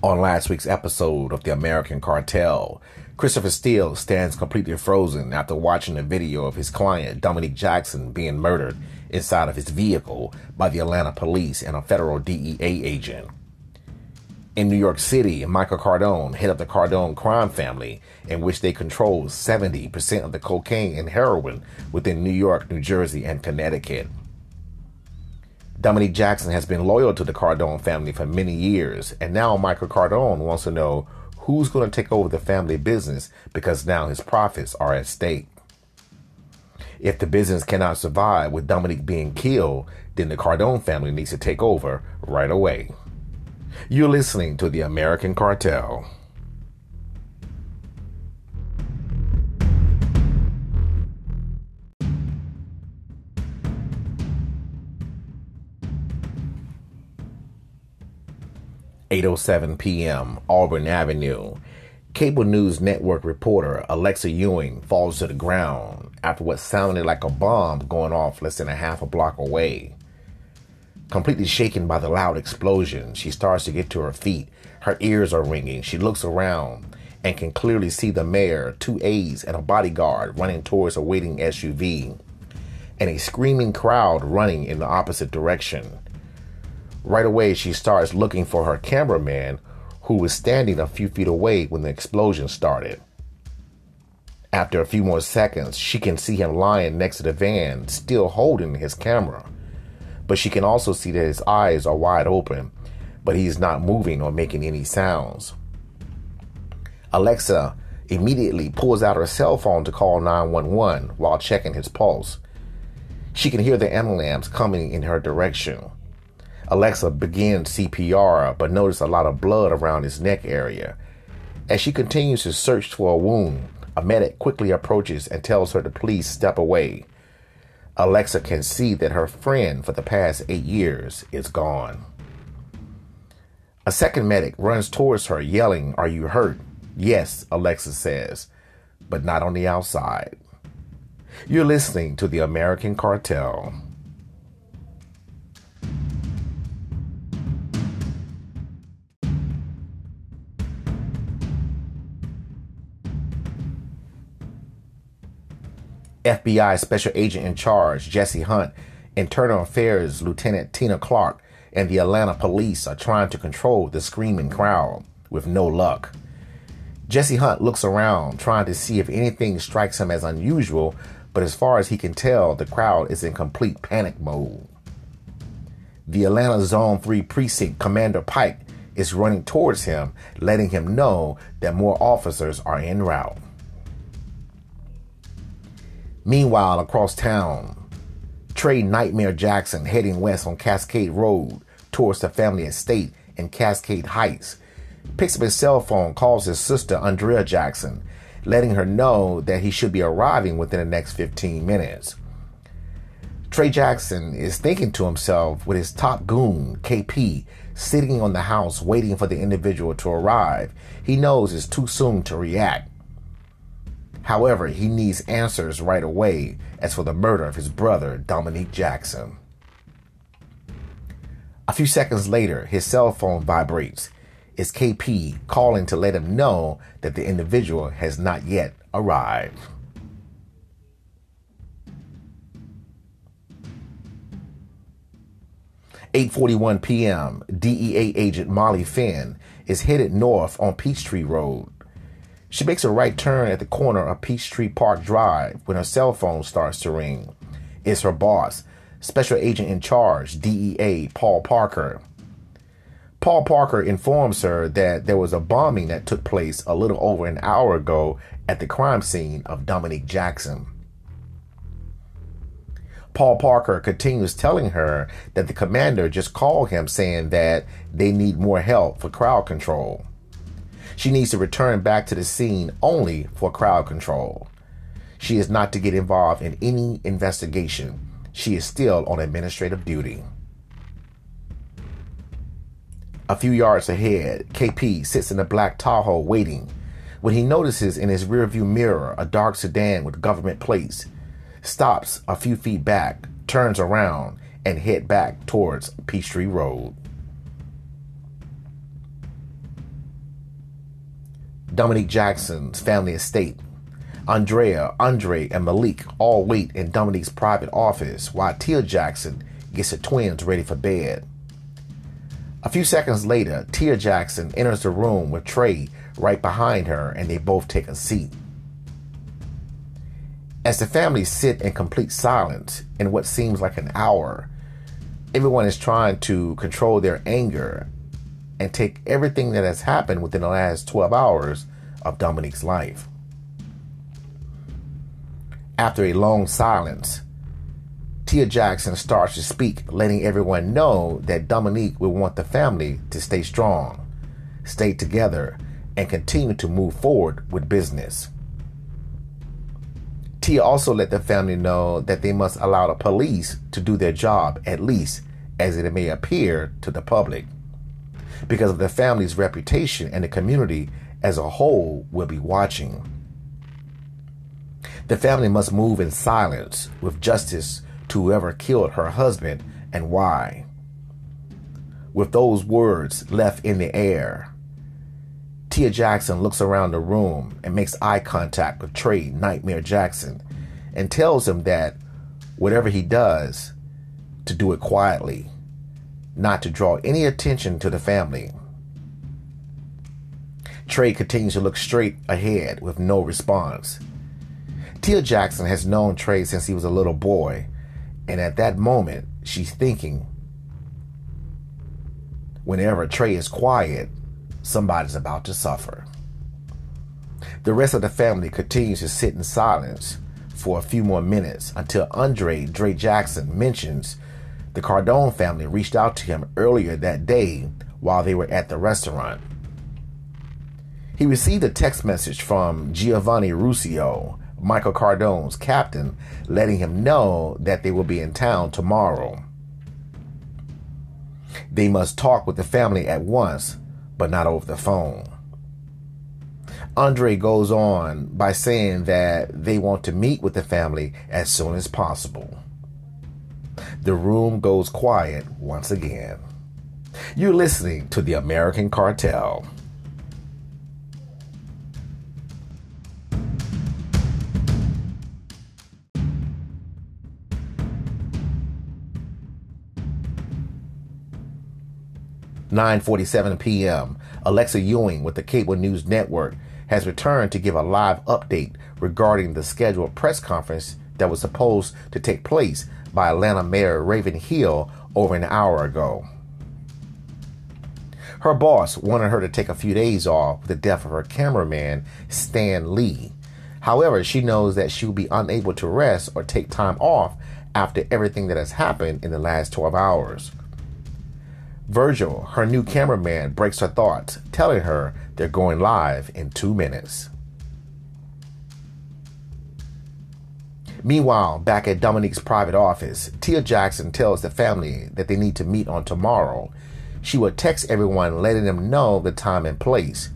On last week's episode of The American Cartel, Christopher Steele stands completely frozen after watching a video of his client, Dominique Jackson, being murdered inside of his vehicle by the Atlanta police and a federal DEA agent. In New York City, Michael Cardone, head of the Cardone crime family, in which they control 70% of the cocaine and heroin within New York, New Jersey, and Connecticut. Dominique Jackson has been loyal to the Cardone family for many years, and now Michael Cardone wants to know who's going to take over the family business because now his profits are at stake. If the business cannot survive with Dominique being killed, then the Cardone family needs to take over right away. You're listening to the American Cartel. 8:07 p.m. Auburn Avenue. Cable News Network reporter Alexa Ewing falls to the ground after what sounded like a bomb going off less than a half a block away. Completely shaken by the loud explosion, she starts to get to her feet. Her ears are ringing. She looks around and can clearly see the mayor, two aides, and a bodyguard running towards a waiting SUV, and a screaming crowd running in the opposite direction. Right away, she starts looking for her cameraman, who was standing a few feet away when the explosion started. After a few more seconds, she can see him lying next to the van, still holding his camera. But she can also see that his eyes are wide open, but he's not moving or making any sounds. Alexa immediately pulls out her cell phone to call 911 while checking his pulse. She can hear the ambulance coming in her direction. Alexa begins CPR but notices a lot of blood around his neck area. As she continues to search for a wound, a medic quickly approaches and tells her to please step away. Alexa can see that her friend for the past eight years is gone. A second medic runs towards her, yelling, Are you hurt? Yes, Alexa says, but not on the outside. You're listening to the American Cartel. FBI Special Agent in Charge, Jesse Hunt, Internal Affairs Lieutenant Tina Clark, and the Atlanta police are trying to control the screaming crowd with no luck. Jesse Hunt looks around, trying to see if anything strikes him as unusual, but as far as he can tell, the crowd is in complete panic mode. The Atlanta Zone 3 Precinct Commander Pike is running towards him, letting him know that more officers are en route. Meanwhile, across town, Trey Nightmare Jackson heading west on Cascade Road towards the family estate in Cascade Heights picks up his cell phone, calls his sister Andrea Jackson, letting her know that he should be arriving within the next 15 minutes. Trey Jackson is thinking to himself with his top goon, KP, sitting on the house waiting for the individual to arrive. He knows it's too soon to react. However, he needs answers right away as for the murder of his brother, Dominique Jackson. A few seconds later, his cell phone vibrates. It's KP calling to let him know that the individual has not yet arrived. Eight forty-one p.m. DEA agent Molly Finn is headed north on Peachtree Road she makes a right turn at the corner of Peachtree Park Drive when her cell phone starts to ring. It's her boss, Special Agent in Charge, DEA, Paul Parker. Paul Parker informs her that there was a bombing that took place a little over an hour ago at the crime scene of Dominique Jackson. Paul Parker continues telling her that the commander just called him saying that they need more help for crowd control. She needs to return back to the scene only for crowd control. She is not to get involved in any investigation. She is still on administrative duty. A few yards ahead, KP sits in a black Tahoe waiting when he notices in his rearview mirror a dark sedan with government plates, stops a few feet back, turns around, and head back towards Peachtree Road. Dominique Jackson's family estate. Andrea, Andre, and Malik all wait in Dominique's private office while Tia Jackson gets the twins ready for bed. A few seconds later, Tia Jackson enters the room with Trey right behind her and they both take a seat. As the family sit in complete silence in what seems like an hour, everyone is trying to control their anger and take everything that has happened within the last 12 hours of Dominique's life. After a long silence, Tia Jackson starts to speak, letting everyone know that Dominique will want the family to stay strong, stay together, and continue to move forward with business. Tia also let the family know that they must allow the police to do their job, at least as it may appear to the public, because of the family's reputation and the community as a whole will be watching. The family must move in silence with justice to whoever killed her husband and why. With those words left in the air, Tia Jackson looks around the room and makes eye contact with Trey Nightmare Jackson and tells him that whatever he does, to do it quietly, not to draw any attention to the family. Trey continues to look straight ahead with no response. Tia Jackson has known Trey since he was a little boy and at that moment, she's thinking, whenever Trey is quiet, somebody's about to suffer. The rest of the family continues to sit in silence for a few more minutes until Andre Dre Jackson mentions the Cardone family reached out to him earlier that day while they were at the restaurant. He received a text message from Giovanni Ruscio, Michael Cardone's captain, letting him know that they will be in town tomorrow. They must talk with the family at once, but not over the phone. Andre goes on by saying that they want to meet with the family as soon as possible. The room goes quiet once again. You're listening to the American Cartel. 9:47 p.m. Alexa Ewing with the Cable News Network has returned to give a live update regarding the scheduled press conference that was supposed to take place by Atlanta Mayor Raven Hill over an hour ago. Her boss wanted her to take a few days off with the death of her cameraman, Stan Lee. However, she knows that she will be unable to rest or take time off after everything that has happened in the last 12 hours. Virgil, her new cameraman, breaks her thoughts, telling her they're going live in two minutes. Meanwhile, back at Dominique's private office, Tia Jackson tells the family that they need to meet on tomorrow. She will text everyone, letting them know the time and place.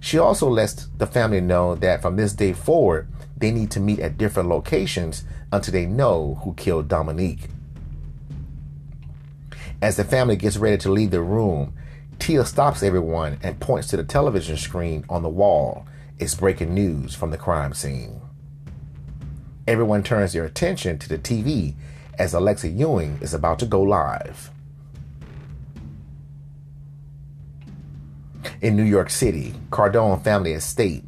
She also lets the family know that from this day forward, they need to meet at different locations until they know who killed Dominique. As the family gets ready to leave the room, Tia stops everyone and points to the television screen on the wall. It's breaking news from the crime scene. Everyone turns their attention to the TV as Alexa Ewing is about to go live. In New York City, Cardone family estate,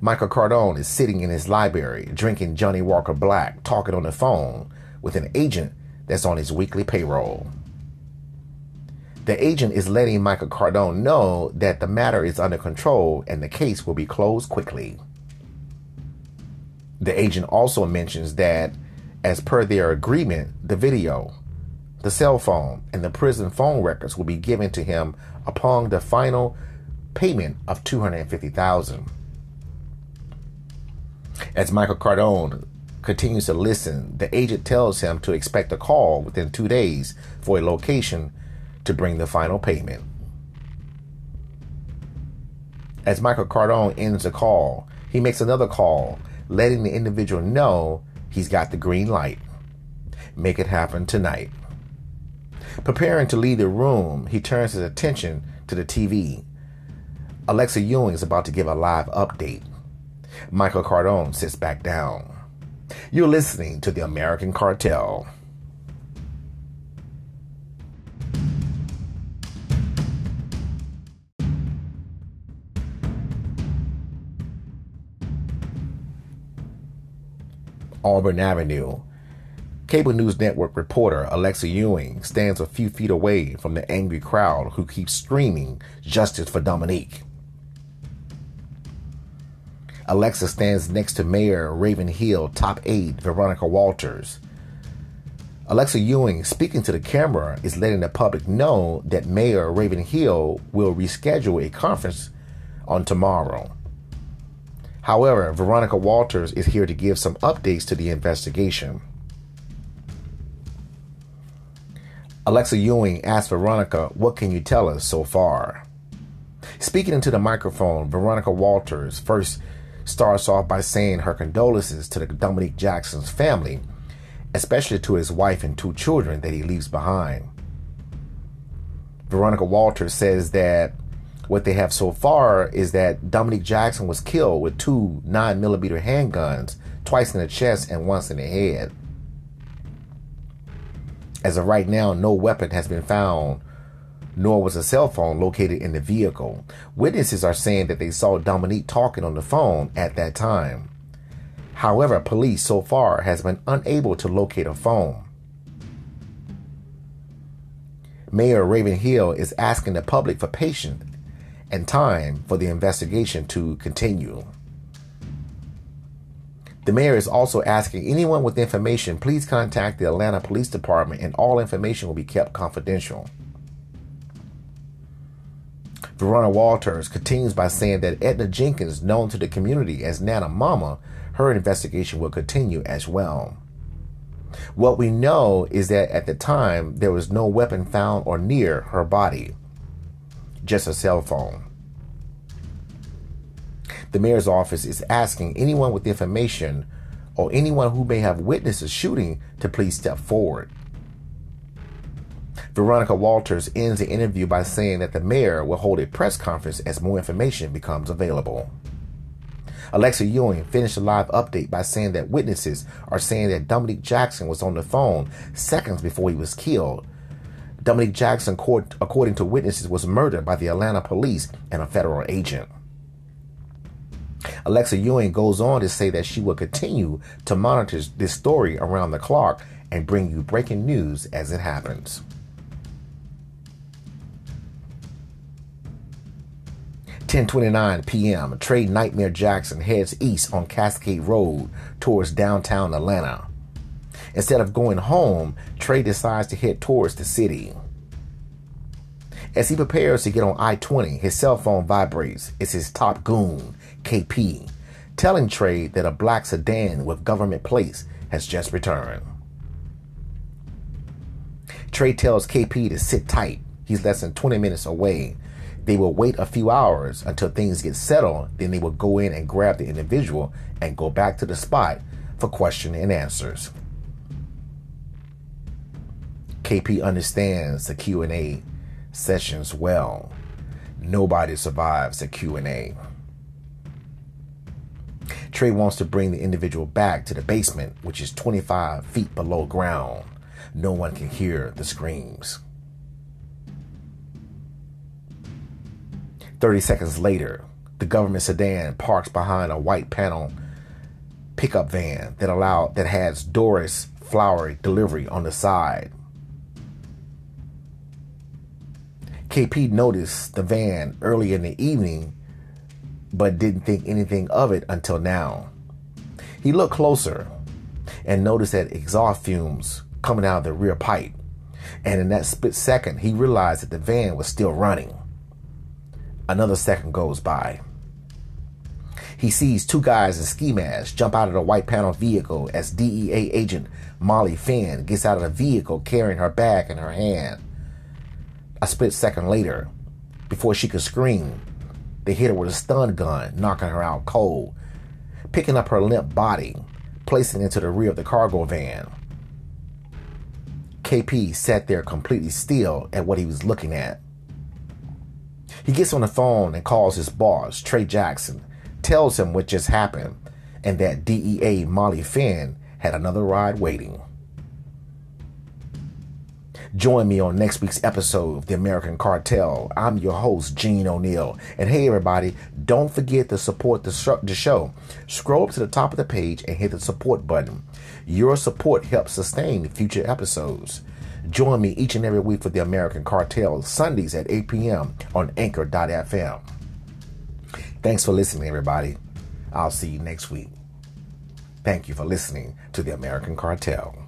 Michael Cardone is sitting in his library drinking Johnnie Walker Black, talking on the phone with an agent that's on his weekly payroll. The agent is letting Michael Cardone know that the matter is under control and the case will be closed quickly. The agent also mentions that, as per their agreement, the video, the cell phone, and the prison phone records will be given to him upon the final payment of 250000 As Michael Cardone continues to listen, the agent tells him to expect a call within two days for a location to bring the final payment. As Michael Cardone ends the call, he makes another call, letting the individual know he's got the green light. Make it happen tonight. Preparing to leave the room, he turns his attention to the TV. Alexa Ewing is about to give a live update. Michael Cardone sits back down. You're listening to the American Cartel. Auburn Avenue. Cable News Network reporter Alexa Ewing stands a few feet away from the angry crowd who keeps screaming justice for Dominique. Alexa stands next to Mayor Raven Hill top aide Veronica Walters. Alexa Ewing, speaking to the camera, is letting the public know that Mayor Raven Hill will reschedule a conference on tomorrow. However, Veronica Walters is here to give some updates to the investigation. Alexa Ewing asked Veronica, What can you tell us so far? Speaking into the microphone, Veronica Walters first starts off by saying her condolences to the Dominique Jackson's family, especially to his wife and two children that he leaves behind. Veronica Walters says that what they have so far is that Dominique Jackson was killed with two 9mm handguns, twice in the chest and once in the head. As of right now, no weapon has been found nor was a cell phone located in the vehicle. Witnesses are saying that they saw Dominique talking on the phone at that time. However, police so far has been unable to locate a phone. Mayor Raven Hill is asking the public for patience and time for the investigation to continue. The mayor is also asking anyone with information, please contact the Atlanta Police Department and all information will be kept confidential. Verona Walters continues by saying that Edna Jenkins, known to the community as Nana Mama, her investigation will continue as well. What we know is that at the time there was no weapon found or near her body, just a cell phone. The mayor's office is asking anyone with information or anyone who may have witnessed a shooting to please step forward. Veronica Walters ends the interview by saying that the mayor will hold a press conference as more information becomes available. Alexa Ewing finished the live update by saying that witnesses are saying that Dominique Jackson was on the phone seconds before he was killed. Dominique Jackson, according to witnesses, was murdered by the Atlanta police and a federal agent. Alexa Ewing goes on to say that she will continue to monitor this story around the clock and bring you breaking news as it happens. 10:29 p.m. Trey Nightmare Jackson heads east on Cascade Road towards downtown Atlanta. Instead of going home, Trey decides to head towards the city. As he prepares to get on I-20, his cell phone vibrates. It's his top goon, KP, telling Trey that a black sedan with government plates has just returned. Trey tells KP to sit tight. He's less than 20 minutes away they will wait a few hours until things get settled. Then they will go in and grab the individual and go back to the spot for question and answers. KP understands the Q&A sessions well. Nobody survives a Q&A. Trey wants to bring the individual back to the basement, which is 25 feet below ground. No one can hear the screams. 30 seconds later, the government sedan parks behind a white panel pickup van that allow that has Doris flower delivery on the side. KP noticed the van early in the evening but didn't think anything of it until now. He looked closer and noticed that exhaust fumes coming out of the rear pipe. And in that split second, he realized that the van was still running. Another second goes by. He sees two guys in ski masks jump out of the white panel vehicle as DEA agent Molly Finn gets out of the vehicle carrying her bag in her hand. A split second later, before she could scream, they hit her with a stun gun, knocking her out cold, picking up her limp body, placing it into the rear of the cargo van. KP sat there completely still at what he was looking at. He gets on the phone and calls his boss, Trey Jackson, tells him what just happened and that DEA Molly Finn had another ride waiting. Join me on next week's episode of The American Cartel. I'm your host, Gene O'Neal. And hey, everybody, don't forget to support the, the show. Scroll up to the top of the page and hit the support button. Your support helps sustain future episodes. Join me each and every week for The American Cartel, Sundays at 8 p.m. on Anchor.fm. Thanks for listening, everybody. I'll see you next week. Thank you for listening to The American Cartel.